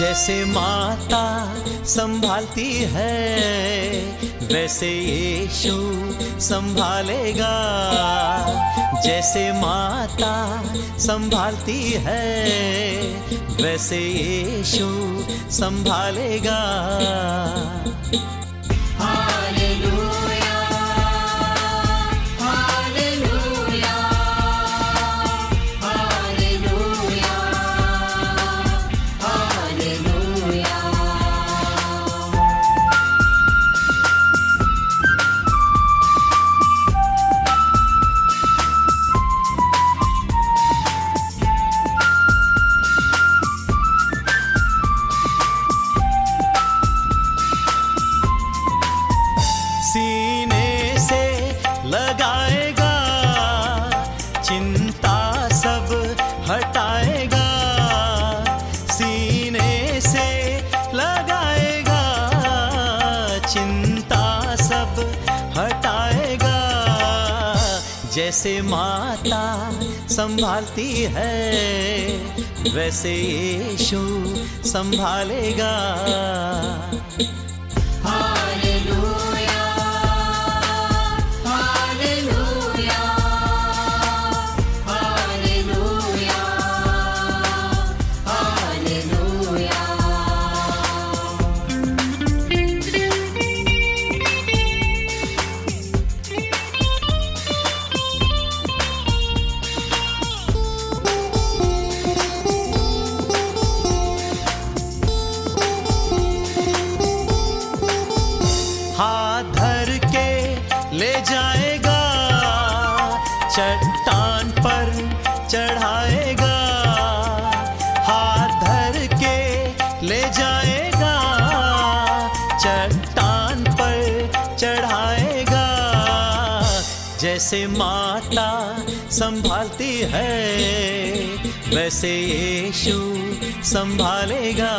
जैसे माता संभालती है वैसे यीशु संभालेगा। जैसे माता संभालती है वैसे यीशु संभालेगा। जैसे माता संभालती है वैसे यीशु संभालेगा जैसे माता संभालती है वैसे यीशु संभालेगा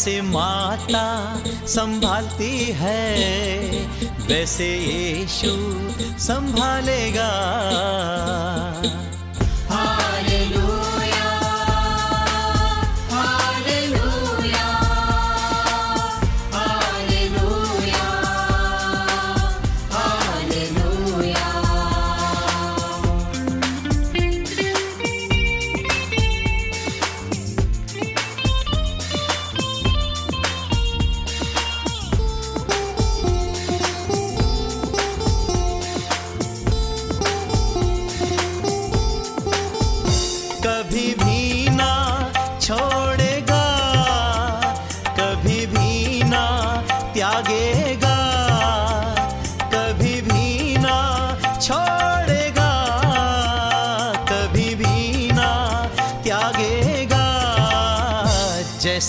जैसे माता संभालती है वैसे यीशु संभालेगा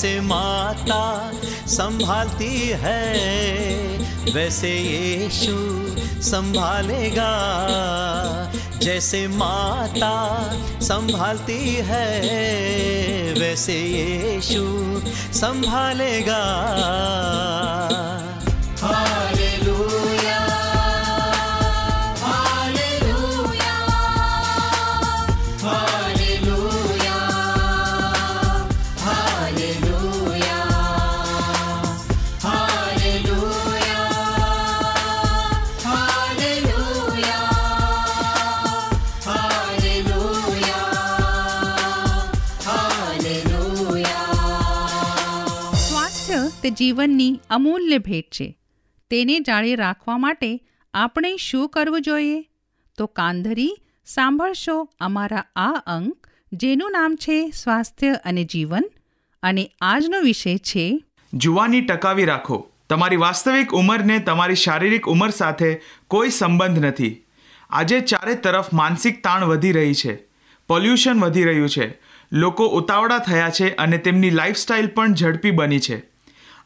जैसे माता संभालती है वैसे यीशु संभालेगा। जैसे माता संभालती है वैसे यीशु संभालेगा। તે જીવનની અમૂલ્ય ભેટ છે. તેને જાળવી રાખવા માટે આપણે શું કરવું જોઈએ? તો કાંધરી, સાંભળશો અમારા આ અંક, જેનું નામ છે સ્વાસ્થ્ય અને જીવન, અને આજનો વિષય છે જુવાની ટકાવી રાખો. તમારી વાસ્તવિક ઉંમરને તમારી શારીરિક ઉંમર સાથે કોઈ સંબંધ નથી. આજે ચારે તરફ માનસિક તાણ વધી રહી છે. પોલ્યુશન વધી રહ્યું છે. લોકો ઉતાવળા થયા છે અને તેમની લાઇફસ્ટાઇલ પણ ઝડપી બની છે.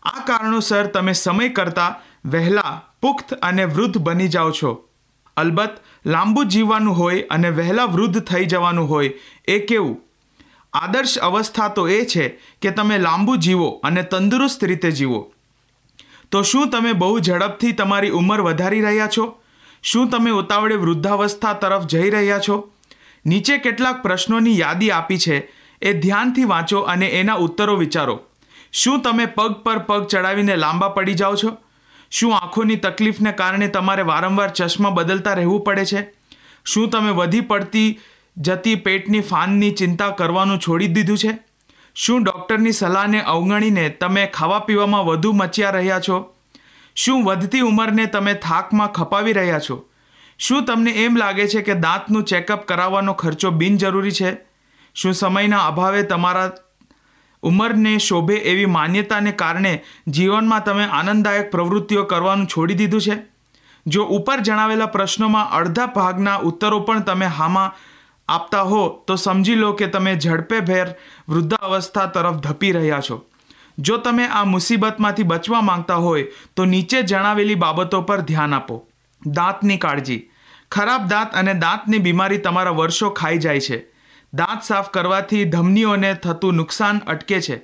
આ કારણોસર તમે સમય કરતાં વહેલા, પુખ્ત અને વૃદ્ધ બની જાઓ છો. અલબત્ત, લાંબુ જીવવાનું હોય અને વહેલા વૃદ્ધ થઈ જવાનું હોય, એ કેવું? આદર્શ અવસ્થા તો એ છે કે તમે લાંબુ જીવો અને તંદુરસ્ત રીતે જીવો. તો શું તમે બહુ ઝડપથી તમારી ઉંમર વધારી રહ્યા છો? શું તમે ઉતાવળે વૃદ્ધાવસ્થા તરફ જઈ રહ્યા છો? નીચે કેટલાક પ્રશ્નોની યાદી આપી છે, એ ધ્યાનથી વાંચો અને એના ઉત્તરો વિચારો. શું તમે પગ પર પગ ચડાવીને લાંબા પડી જાઓ છો? શું આંખોની તકલીફને કારણે તમારે વારંવાર ચશ્મા બદલતા રહેવું પડે છે? શું તમે વધી પડતી જતી પેટની ફાનની ચિંતા કરવાનું છોડી દીધું છે? શું ડૉક્ટરની સલાહને અવગણીને તમે ખાવા પીવામાં વધુ મચ્યા રહ્યા છો? શું વધતી ઉંમરને તમે થાકમાં ખપાવી રહ્યા છો? શું તમને એમ લાગે છે કે દાંતનું ચેકઅપ કરાવવાનો ખર્ચો બિનજરૂરી છે? શું સમયના અભાવે તમારા ઉંમરને શોભે એવી માન્યતાને કારણે જીવનમાં તમે આનંદદાયક પ્રવૃત્તિઓ કરવાનું છોડી દીધું છે? જો ઉપર જણાવેલા પ્રશ્નોમાં અડધા ભાગના ઉત્તરો પણ તમે હામાં આપતા હો, તો સમજી લો કે તમે ઝડપેભેર વૃદ્ધાવસ્થા તરફ ધપી રહ્યા છો. જો તમે આ મુસીબતમાંથી બચવા માંગતા હોય, તો નીચે જણાવેલી બાબતો પર ધ્યાન આપો. દાંતની કાળજી. ખરાબ દાંત અને દાંતની બીમારી તમારા વર્ષો ખાઈ જાય છે. દાંત સાફ કરવાથી ધમનીઓને થતું નુકસાન અટકે છે.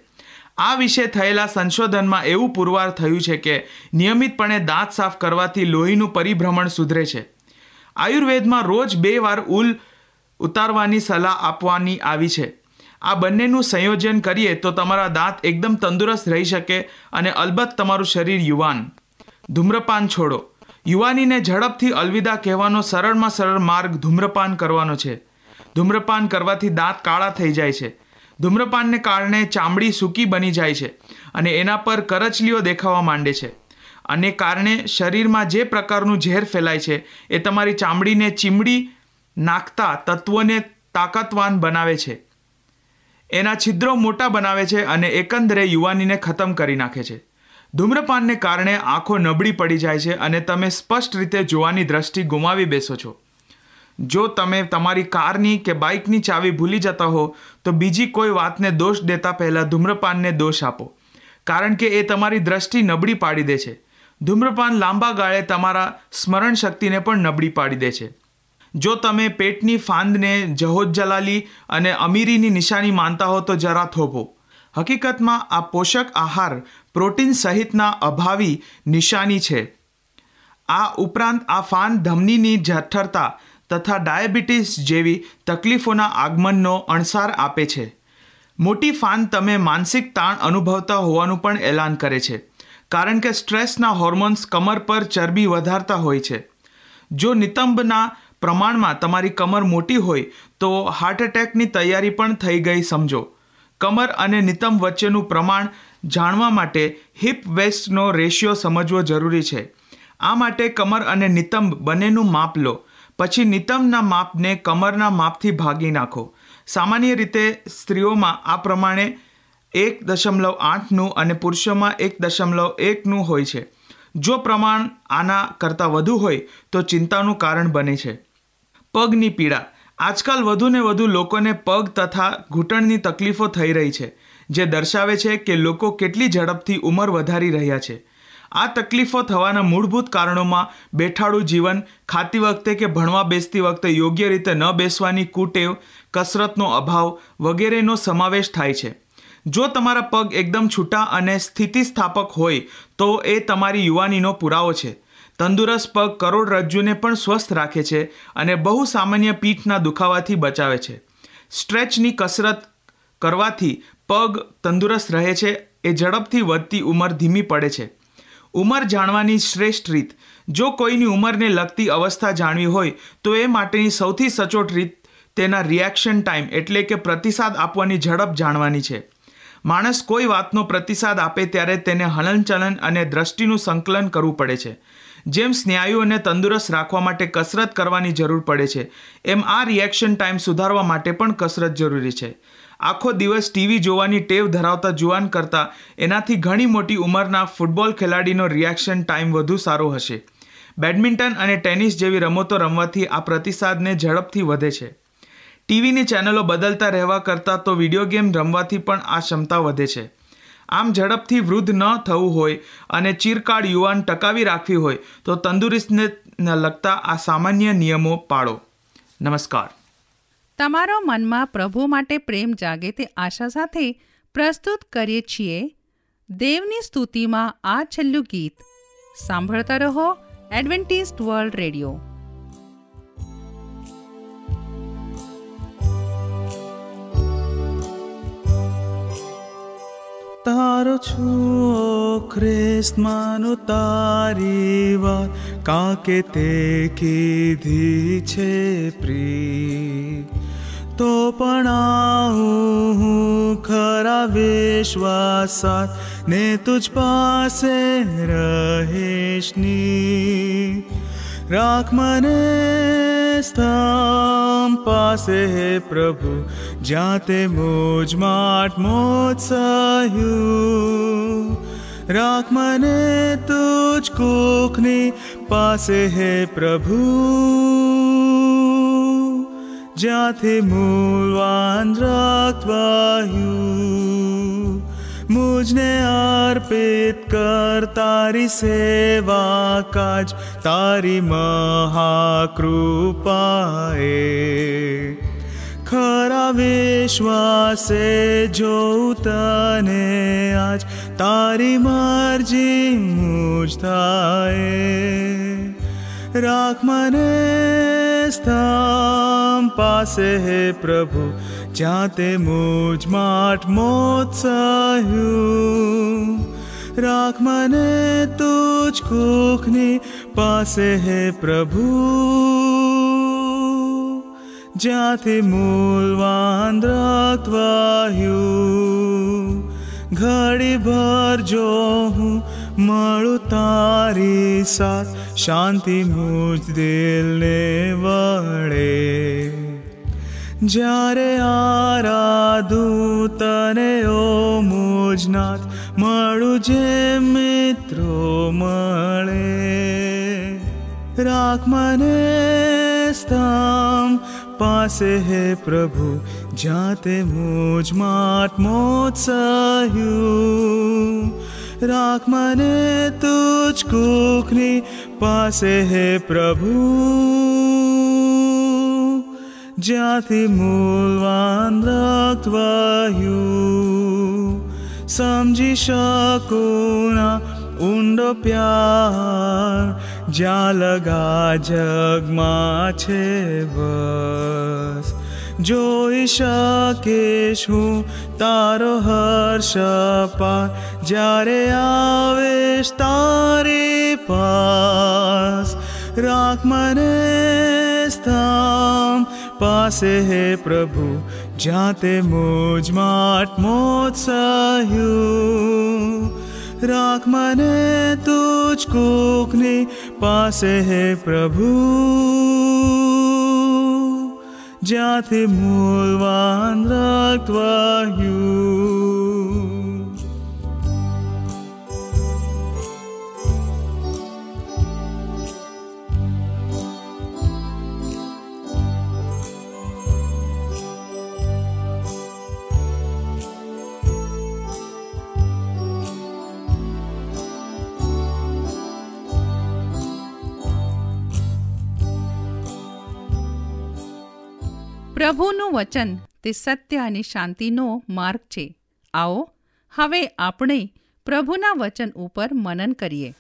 આ વિશે થયેલા સંશોધનમાં એવું પુરવાર થયું છે કે નિયમિતપણે દાંત સાફ કરવાથી લોહીનું પરિભ્રમણ સુધરે છે. આયુર્વેદમાં રોજ બે વાર ઉલ ઉતારવાની સલાહ આપવાની આવી છે. આ બંનેનું સંયોજન કરીએ તો તમારા દાંત એકદમ તંદુરસ્ત રહી શકે અને અલબત્ત તમારું શરીર યુવાન. ધૂમ્રપાન છોડો. યુવાનીને ઝડપથી અલવિદા કહેવાનો સરળમાં સરળ માર્ગ ધૂમ્રપાન કરવાનો છે. ધૂમ્રપાન કરવાથી દાંત કાળા થઈ જાય છે. ધૂમ્રપાનને કારણે ચામડી સૂકી બની જાય છે અને એના પર કરચલીઓ દેખાવા માંડે છે. અને કારણે શરીરમાં જે પ્રકારનું ઝેર ફેલાય છે એ તમારી ચામડીને ચીમડી નાખતા તત્વોને તાકાતવાન બનાવે છે. એના છિદ્રો મોટા બનાવે છે અને એકંદરે યુવાનીને ખતમ કરી નાખે છે. ધૂમ્રપાનને કારણે આંખો નબળી પડી જાય છે અને તમે સ્પષ્ટ રીતે જોવાની દ્રષ્ટિ ગુમાવી બેસો છો. જો તમે તમારી કારની કે બાઇકની ચાવી ભૂલી જતા હો, તો બીજી કોઈ વાતને દોષ દેતા પહેલાં ધૂમ્રપાનને દોષ આપો. કારણ કે એ તમારી દ્રષ્ટિ નબળી પાડી દે છે. ધૂમ્રપાન લાંબા ગાળે તમારા સ્મરણ શક્તિને પણ નબળી પાડી દે છે. જો તમે પેટની ફાંદને જહોદ જલાલી અને અમીરીની નિશાની માનતા હો, તો જરા થોભો. હકીકતમાં આ પોષક આહાર પ્રોટીન સહિતના અભાવી નિશાની છે. આ ઉપરાંત આ ફાન ધમનીની જઠરતા તથા ડાયાબિટીસ જેવી તકલીફોના આગમનનો અણસાર આપે છે. મોટી ફાન તમે માનસિક તાણ અનુભવતા હોવાનું પણ એલાન કરે છે, કારણ કે સ્ટ્રેસના હોર્મોન્સ કમર પર ચરબી વધારતા હોય છે. જો નિતંબના પ્રમાણમાં તમારી કમર મોટી હોય, તો હાર્ટ એટેકની તૈયારી પણ થઈ ગઈ સમજો. કમર અને નિતંબ વચ્ચેનું પ્રમાણ જાણવા માટે હિપ વેસ્ટનો રેશિયો સમજવો જરૂરી છે. આ માટે કમર અને નિતંબ બંનેનું માપ લો. પછી નિતંબના માપને કમરના માપથી ભાગી નાખો. સામાન્ય રીતે સ્ત્રીઓમાં આ પ્રમાણે એક દશમલવ આઠનું અને પુરુષોમાં એક દશમલવ એકનું હોય છે. જો પ્રમાણ આના કરતાં વધુ હોય, તો ચિંતાનું કારણ બને છે. પગની પીડા. આજકાલ વધુને વધુ લોકોને પગ તથા ઘૂંટણની તકલીફો થઈ રહી છે, જે દર્શાવે છે કે લોકો કેટલી ઝડપથી ઉંમર વધારી રહ્યા છે. આ તકલીફો થવાના મૂળભૂત કારણોમાં બેઠાડું જીવન, ખાતી વખતે કે ભણવા બેસતી વખતે યોગ્ય રીતે ન બેસવાની કુટેવ, કસરતનો અભાવ વગેરેનો સમાવેશ થાય છે. જો તમારા પગ એકદમ છૂટા અને સ્થિતિસ્થાપક હોય, તો એ તમારી યુવાનીનો પુરાવો છે. તંદુરસ્ત પગ કરોડરજ્જુને પણ સ્વસ્થ રાખે છે અને બહુ સામાન્ય પીઠના દુખાવાથી બચાવે છે. સ્ટ્રેચની કસરત કરવાથી પગ તંદુરસ્ત રહે છે, એ ઝડપથી વધતી ઉંમર ધીમી પડે છે. ઉંમર જાણવાની શ્રેષ્ઠ રીત. જો કોઈની ઉંમરને લગતી અવસ્થા જાણવી હોય, તો એ માટેની સૌથી સચોટ રીત તેના રિએક્શન ટાઈમ એટલે કે પ્રતિસાદ આપવાની ઝડપ જાણવાની છે. માણસ કોઈ વાતનો પ્રતિસાદ આપે ત્યારે તેને હલનચલન અને દ્રષ્ટિનું સંકલન કરવું પડે છે. જેમ સ્નાયુઓને તંદુરસ્ત રાખવા માટે કસરત કરવાની જરૂર પડે છે, એમ આ રિએક્શન ટાઈમ સુધારવા માટે પણ કસરત જરૂરી છે. આખો દિવસ ટીવી જોવાની ટેવ ધરાવતા જુવાન કરતાં એનાથી ઘણી મોટી ઉંમરના ફૂટબોલ ખેલાડીનો રિએક્શન ટાઈમ વધુ સારો હશે. બેડમિન્ટન અને ટેનિસ જેવી રમતો રમવાથી આ પ્રતિસાદને ઝડપથી વધે છે. ટીવીની ચેનલો બદલતા રહેવા કરતાં તો વીડિયો ગેમ રમવાથી પણ આ ક્ષમતા વધે છે. આમ ઝડપથી વૃદ્ધ ન થવું હોય અને ચિરકાળ યુવાન ટકાવી રાખવી હોય તો તંદુરસ્તને લગતા આ સામાન્ય નિયમો પાળો. નમસ્કાર. તમારો મનમાં પ્રભુ માટે પ્રેમ જાગે તે આશા સાથે પ્રસ્તુત કરીએ છીએ. દેવની સ્તુતિમાં આ છેલ્લું ગીત. સાંભળતા રહો એડવેન્ટિસ્ટ વર્લ્ડ રેડિયો. તારો છું ખ્રિસ્તમાનો તારી વાત કાકે તે કીધી છે પ્રી તો પણ હું ખરા વિશ્વાસાત ને તુજ પાસે રહેશની રાખ મને સ્થમ પાસે હે પ્રભુ, જ્યાં તે મુજ માટ મોજ રાખ મને તુજ કોખની પાસે હે પ્રભુ જ્યાંથી મૂળવાન રક્ત વાહ્યું મુજને અર્પિત કર તારી સેવા કાજ તારી મહાકૃપાએ ખરા વિશ્વાસે જોઉં તને આજ તારી મરજી મુજ થાય રાખ મને સ્થમ પાસે હે પ્રભુ જ્યાં તે મુજ માટ મોત સહ્યું રાખ મને તુજ કુખની પાસે હે પ્રભુ જ્યાંથી મૂલવાન રક્ત વાહ્યું ઘડી ભર જો હું મળું તારી સાથ શાંતિ મુજ દિલને વળે જ્યારે આરાધું તને ઓ મુજનાથ મળું જે મિત્રો મળે રાખ મને સ્થમ પાસે હે પ્રભુ જ્યાં તે મુજ માટ મોત સહ્યું રાખ મને તુજ કુખની પાસે હે પ્રભુ. જ્યાંથી મૂલવાન રક્ત સમજી શકુના ઊંડો પ્યાર, જ્યાં લગા જગમાં છે બસ. જોઈ શકે છું તારો હર્ષ પાર જ્યારે આવેશ તારી પાસ રાખ મને સ્થામ પાસે હે પ્રભુ જાતે મોજ માટ મોજ સહ્યું રાખ મને તુજ કોકની પાસે હે પ્રભુ જ્યાંથી મૂળવાન રક્ત પ્રભુનું વચન તે સત્ય અને શાંતિનો માર્ગ છે. આવો, હવે આપણે પ્રભુના વચન ઉપર મનન કરીએ.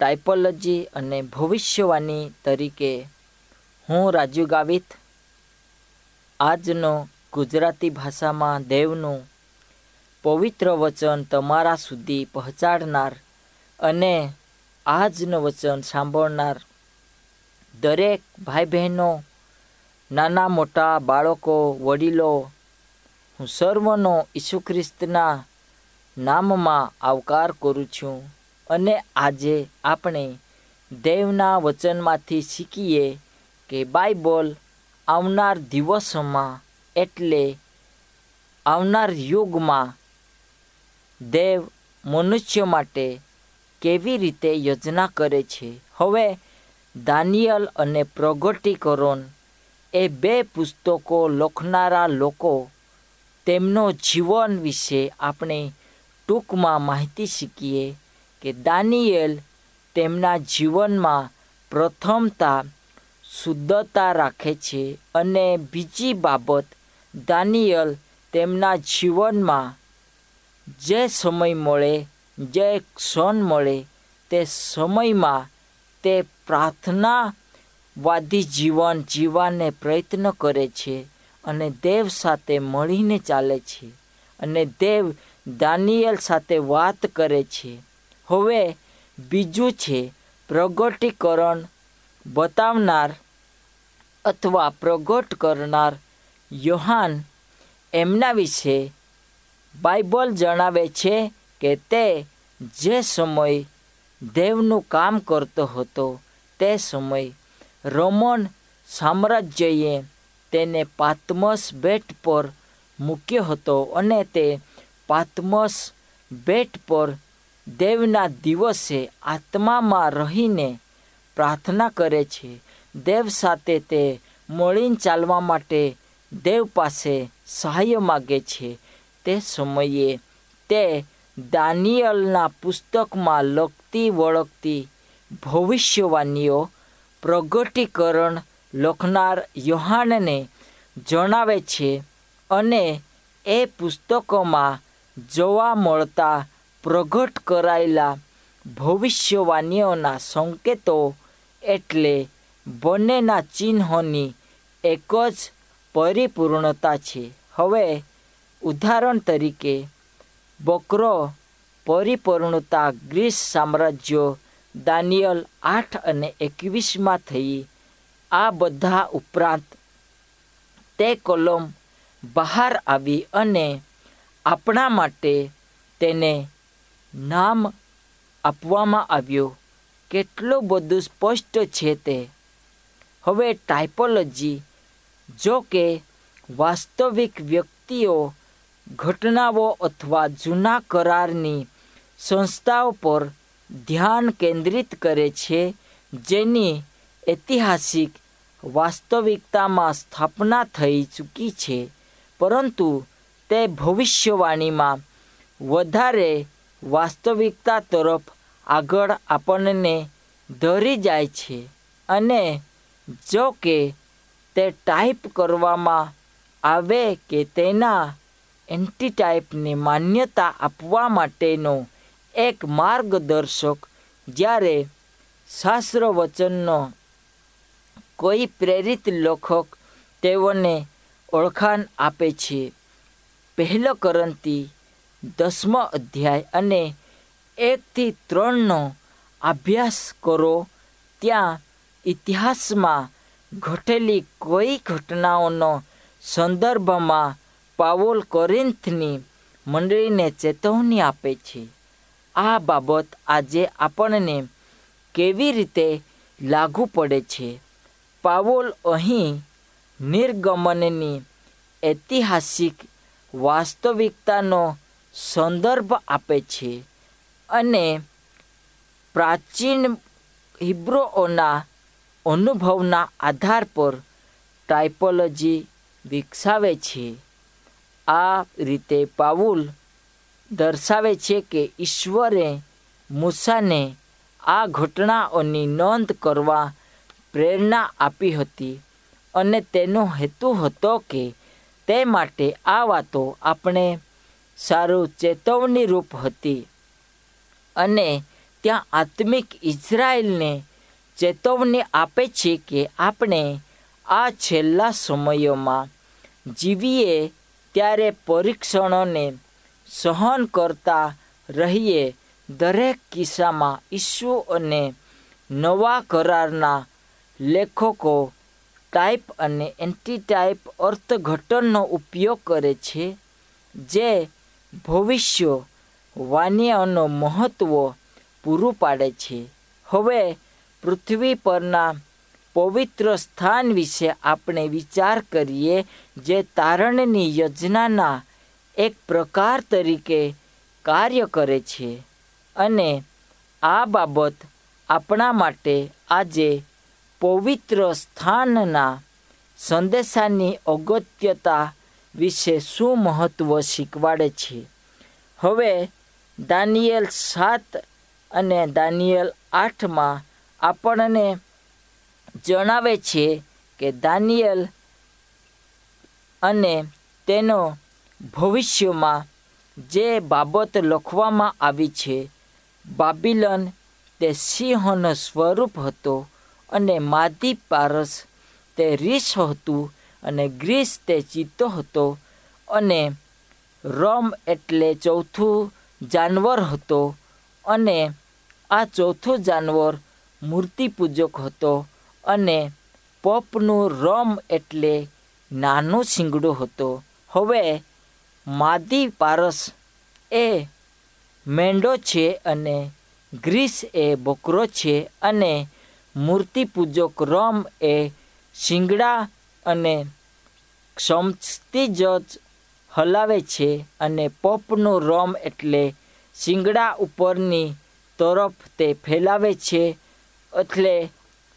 ટાઇપોલોજી અને ભવિષ્યવાણી તરીકે હું રાજુ ગાવિત. આજનો ગુજરાતી ભાષામાં દેવનું પવિત્ર વચન તમારા સુધી પહોંચાડનાર અને આજનું વચન સાંભળનાર દરેક ભાઈ બહેનો નાના મોટા બાળકો, વડીલો, હું સર્વનો ઈસુ ખ્રિસ્તના નામમાં આવકાર કરું છું અને આજે આપણે દેવના વચનમાંથી શીખીએ કે બાઇબલ આવનાર દિવસોમાં એટલે આવનાર યુગમાં દેવ મનુષ્ય માટે કેવી રીતે યોજના કરે છે. હવે દાનિયલ અને પ્રગટીકરણ એ બે પુસ્તકો લખનારા લોકો તેમનો જીવન વિશે આપણે ટૂંકમાં માહિતી શીખીએ કે દાનિયેલ તેમના જીવનમાં પ્રથમતા શુદ્ધતા રાખે છે અને બીજી બાબત, દાનિયલ તેમના જીવનમાં જે સમય મળે, જે ક્ષણ મળે તે સમયમાં તે પ્રાર્થનાવાદી જીવન જીવવાને પ્રયત્ન કરે છે અને દેવ સાથે મળીને ચાલે છે અને દેવ દાનિયલ સાથે વાત કરે છે. હવે બીજું છે પ્રગટીકરણ બતાવનાર અથવા પ્રગટ કરનાર યોહાન એમના વિશે બાઇબલ જણાવે છે કે તે જે સમય દેવનું કામ કરતો હતો તે સમય રોમન સામ્રાજ્યએ તેને પાતમસ બેટ પર મૂક્યો હતો અને તે પાતમસ બેટ પર દેવના દિવસે આત્મામાં રહીને પ્રાર્થના કરે છે. દેવ સાથે તે મળીને ચાલવા માટે દેવ પાસે સહાય માગે છે. તે સમયે તે દાનિયલના પુસ્તકમાં લખતી વળગતી ભવિષ્યવાણીઓ પ્રગટીકરણ લખનાર યોહાનને જણાવે છે અને એ પુસ્તકોમાં જોવા મળતા પ્રગટ કરાયેલા ભવિષ્યવાણીઓના સંકેતો એટલે બંનેના ચિહ્નોની એક જ પરિપૂર્ણતા છે. હવે ઉદાહરણ તરીકે, બકરો પરિપૂર્ણતા ગ્રીસ સામ્રાજ્યો દાનિયલ આઠ અને એકવીસમાં થઈ. આ બધા ઉપરાંત તે કોલમ બહાર આવી અને આપણા માટે તેને નામ આપવામાં આવ્યું. કેટલું બધું સ્પષ્ટ છે તે. હવે ટાઇપોલોજી જો કે વાસ્તવિક વ્યક્તિઓ, ઘટનાઓ અથવા જૂના કરારની સંસ્થાઓ પર ધ્યાન કેન્દ્રિત કરે છે, જેની ઐતિહાસિક વાસ્તવિકતામાં સ્થાપના થઈ ચૂકી છે, પરંતુ તે ભવિષ્યવાણીમાં વધારે વાસ્તવિકતા તરફ આગળ આપણને ધરી જાય છે અને જો કે તે ટાઈપ કરવામાં આવે કે તેના એન્ટી ટાઈપને માન્યતા આપવા માટેનો એક માર્ગદર્શક જ્યારે શાસ્ત્ર વચનનો કોઈ પ્રેરિત લેખક તેઓને ઓળખાણ આપે છે. પહેલો કરંતી દસમો અધ્યાય અને એકથી ત્રણનો અભ્યાસ કરો. ત્યાં ઇતિહાસમાં ઘટેલી કોઈ ઘટનાઓનો સંદર્ભમાં પાવોલ કોરિન્થની મંડળીને ચેતવણી આપે છે. આ બાબત આજે આપણને કેવી રીતે લાગુ પડે છે? પાવોલ અહીં નિર્ગમનની ઐતિહાસિક વાસ્તવિકતાનો સંદર્ભ આપે છે અને પ્રાચીન હિબ્રોઓના અનુભવના આધાર પર ટાઇપોલોજી વિકસાવે છે. આ રીતે પાઉલ દર્શાવે છે કે ઈશ્વરે મૂસાને આ ઘટનાઓની નોંધ કરવા પ્રેરણા આપી હતી અને તેનો હેતુ હતો કે તે માટે આ વાતો આપણે સારું ચેતવણી રૂપ હતી અને ત્યાં આત્મિક ઇઝરાયલને ચેતવણી આપે છે કે આપણે આ છેલ્લા સમયોમાં જીવીએ ત્યારે પરીક્ષણોને સહન કરતા રહીએ દરેક કિસ્સામાં ઈસુ અને નવા કરારના લેખકો ટાઈપ અને એન્ટીટાઈપ અર્થઘટનનો ઉપયોગ કરે છે, જે ભવિષ્ય વાન્યનો મહત્ત્વ પૂરું પાડે છે. હવે પૃથ્વી પરના પવિત્ર સ્થાન વિશે આપણે વિચાર કરીએ જે તારણની યોજનાના એક પ્રકાર તરીકે કાર્ય કરે છે અને આ બાબત આપણા માટે આજે પવિત્ર સ્થાનના સંદેશાની અગત્યતા વિશે શું મહત્ત્વ શીખવાડે છે? હવે દાનિયેલ સાત અને દાનિયેલ આઠમાં આપણને જણાવે છે કે દાનિયેલ અને તેનો ભવિષ્યમાં જે બાબત લખવામાં આવી છે, બાબિલન તે સિંહનો સ્વરૂપ હતો અને માદી પારસ તે રીસ હતું અને ગ્રીસ તે ચિત્તો હતો અને રોમ એટલે ચોથું જાનવર હતો અને આ ચોથું જાનવર મૂર્તિપૂજક હતો અને પોપનું રોમ એટલે નાનું શિંગડો હતો. હવે માદી પારસ એ મેંડો છે અને ગ્રીસ એ બકરો છે અને મૂર્તિપૂજક રોમ એ શિંગડા અને ક્ષમતિજ હલાવે છે અને પોપનું રોમ એટલે શિંગડા ઉપરની તરફ તે ફેલાવે છે એટલે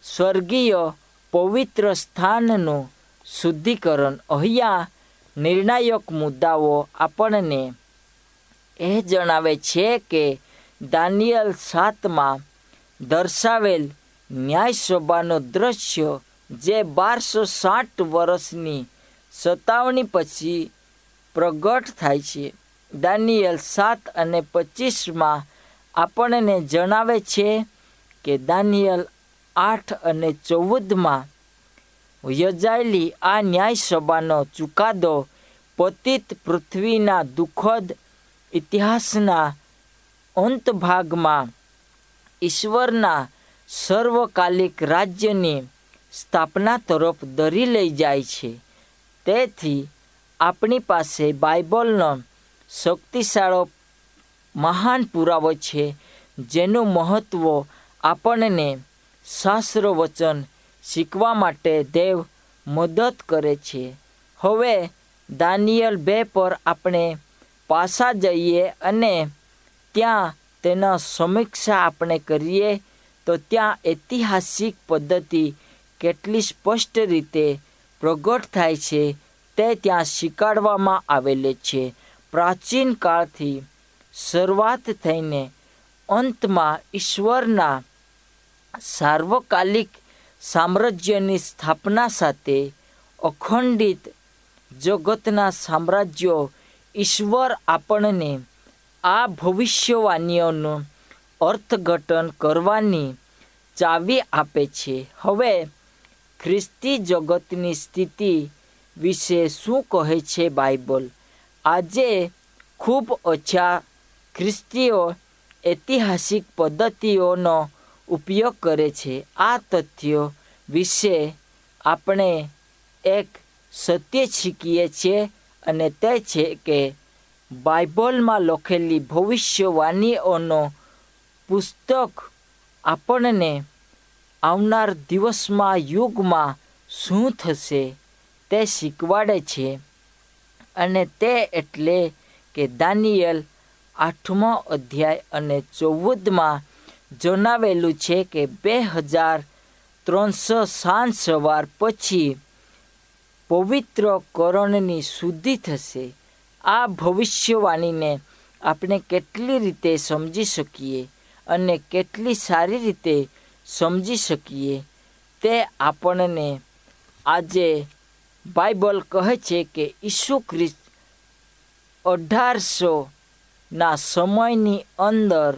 સ્વર્ગીય પવિત્ર સ્થાનનું શુદ્ધિકરણ અહીંયા નિર્ણાયક મુદ્દાઓ આપણને એ જણાવે છે કે દાનિયલ સાતમાં દર્શાવેલ ન્યાયસભાનું દ્રશ્ય જે બારસો સાઠ વર્ષની સતાવણી પછી પ્રગટ થાય છે. દાનિયલ સાત અને પચીસમાં આપણને જણાવે છે કે દાનિયલ આઠ અને ચૌદમાં યોજાયેલી આ ન્યાયસભાનો ચુકાદો પતિત પૃથ્વીના દુઃખદ ઇતિહાસના અંત ભાગમાં ઈશ્વરના સર્વકાલિક રાજ્યની સ્થાપના તરફ દરી લઈ જાય છે. તેથી આપણી પાસે બાઇબલનો શક્તિશાળો મહાન પુરાવો છે, જેનું મહત્ત્વ આપણને શાસ્ત્ર વચન શીખવા માટે દેવ મદદ કરે છે. હવે દાનિયલ બે પર આપણે પાછા જઈએ અને ત્યાં તેના સમીક્ષા આપણે કરીએ, તો ત્યાં ઐતિહાસિક પદ્ધતિ કેટલી સ્પષ્ટ રીતે પ્રગટ થાય છે તે ત્યાં શીખવાડવામાં આવેલી છે. પ્રાચીન કાળથી શરૂઆત થઈને અંતમાં ઈશ્વરના સાર્વકાલિક સામ્રાજ્યની સ્થાપના સાથે અખંડિત જગતના સામ્રાજ્યો ઈશ્વર આપણને આ ભવિષ્યવાણીઓનું અર્થઘટન કરવાની ચાવી આપે છે. હવે ખ્રિસ્તી જગતની સ્થિતિ વિશે શું કહે છે બાઇબલ? આજે ખૂબ ઓછા ખ્રિસ્તીઓ ઐતિહાસિક પદ્ધતિઓનો ઉપયોગ કરે છે. આ તથ્યો વિશે આપણે એક સત્ય શીખીએ છીએ અને તે છે કે બાઇબલમાં લખેલી ભવિષ્યવાણીઓનો પુસ્તક આપણને આવનાર દિવસમાં, યુગમાં શું થશે તે શીખવાડે છે. અને તે એટલે કે દાનિયલ આઠમો અધ્યાય અને ચૌદમાં જણાવેલું છે કે બે હજાર ત્રણસો સાંજ સવાર પછી પવિત્ર કરણની શુદ્ધિ થશે. આ ભવિષ્યવાણીને આપણે કેટલી રીતે સમજી શકીએ અને કેટલી સારી રીતે સમજી શકીએ તે આપણને આજે બાઇબલ કહે છે કે ઈસુ ખ્રિસ્ત અઢારસોના સમયની અંદર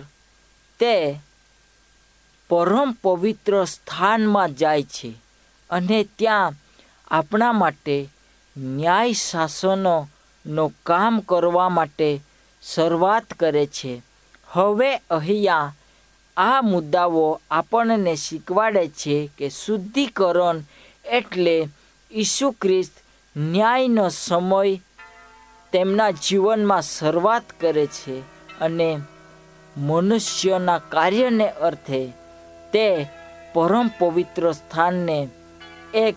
તે પરમ પવિત્ર સ્થાનમાં જાય છે અને ત્યાં આપણા માટે ન્યાય શાસનો નો કામ કરવા માટે શરૂઆત કરે છે. હવે અહીંયા આ મુદ્દાઓ આપણને શીખવાડે છે કે શુદ્ધિકરણ એટલે ઈસુ ખ્રિસ્ત ન્યાયનો સમય તેમના જીવનમાં શરૂઆત કરે છે અને મનુષ્યના કાર્યને અર્થે તે પરમ પવિત્ર સ્થાનને એક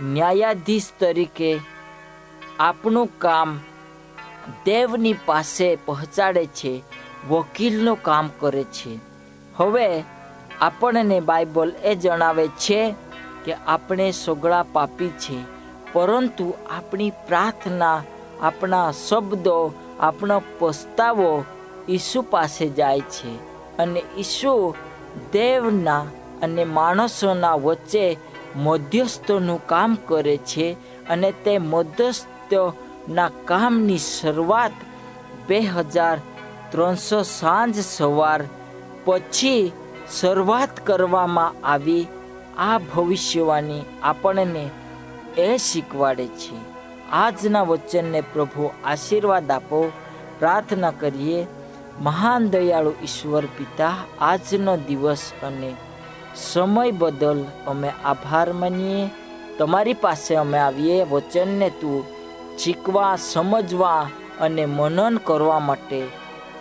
ન્યાયાધીશ તરીકે આપણું કામ દેવની પાસે પહોંચાડે છે, વકીલનું કામ કરે છે. હવે આપણને બાઇબલ એ જણાવે છે કે આપણે સગળા પાપી છે, પરંતુ આપણી પ્રાર્થના, આપણા શબ્દો, આપણો પસ્તાવો ઈસુ પાસે જાય છે અને ઈસુ દેવના અને માણસોના વચ્ચે મધ્યસ્થનું કામ કરે છે અને તે મધ્યસ્થના કામની શરૂઆત બે હજાર ત્રણસો સાંજ સવાર પછી શરૂઆત કરવામાં આવી. આ ભવિષ્યવાણી આપણને એ શીખવાડે છે. આજના વચનને પ્રભુ આશીર્વાદ આપો. પ્રાર્થના કરીએ. મહાન દયાળુ ઈશ્વર પિતા, આજનો દિવસ અને સમય બદલ અમે આભાર માનીએ. તમારી પાસે અમે આવીએ વચનને તું શીખવા સમજવા અને મનન કરવા માટે.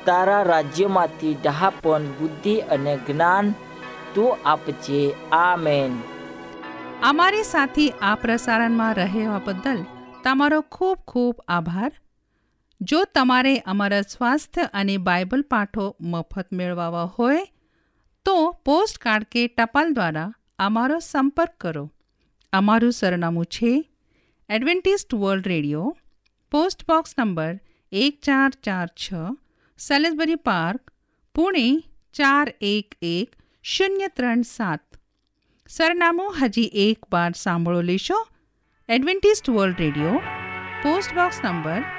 તારા રાજ્યમાંથી ડહાપન, બુદ્ધિ અને જ્ઞાન તું આપજે. આમેન. અમારી સાથે આ પ્રસારણમાં રહેવા બદલ તમારો ખૂબ ખૂબ આભાર. જો તમારે અમારા સ્વાસ્થ્ય અને બાઇબલ પાઠો મફત મેળવવા હોય, તો પોસ્ટ કાર્ડ કે ટપાલ દ્વારા અમારો સંપર્ક કરો. અમારું સરનામું છે Adventist World Radio, post box number એક ચાર ચાર છ, સેલેસબરી પાર્ક, પુણે ચાર એક એક શૂન્ય ત્રણ સાત. સરનામું હજી એક વાર સાંભળો લેશો. Adventist World Radio, post box number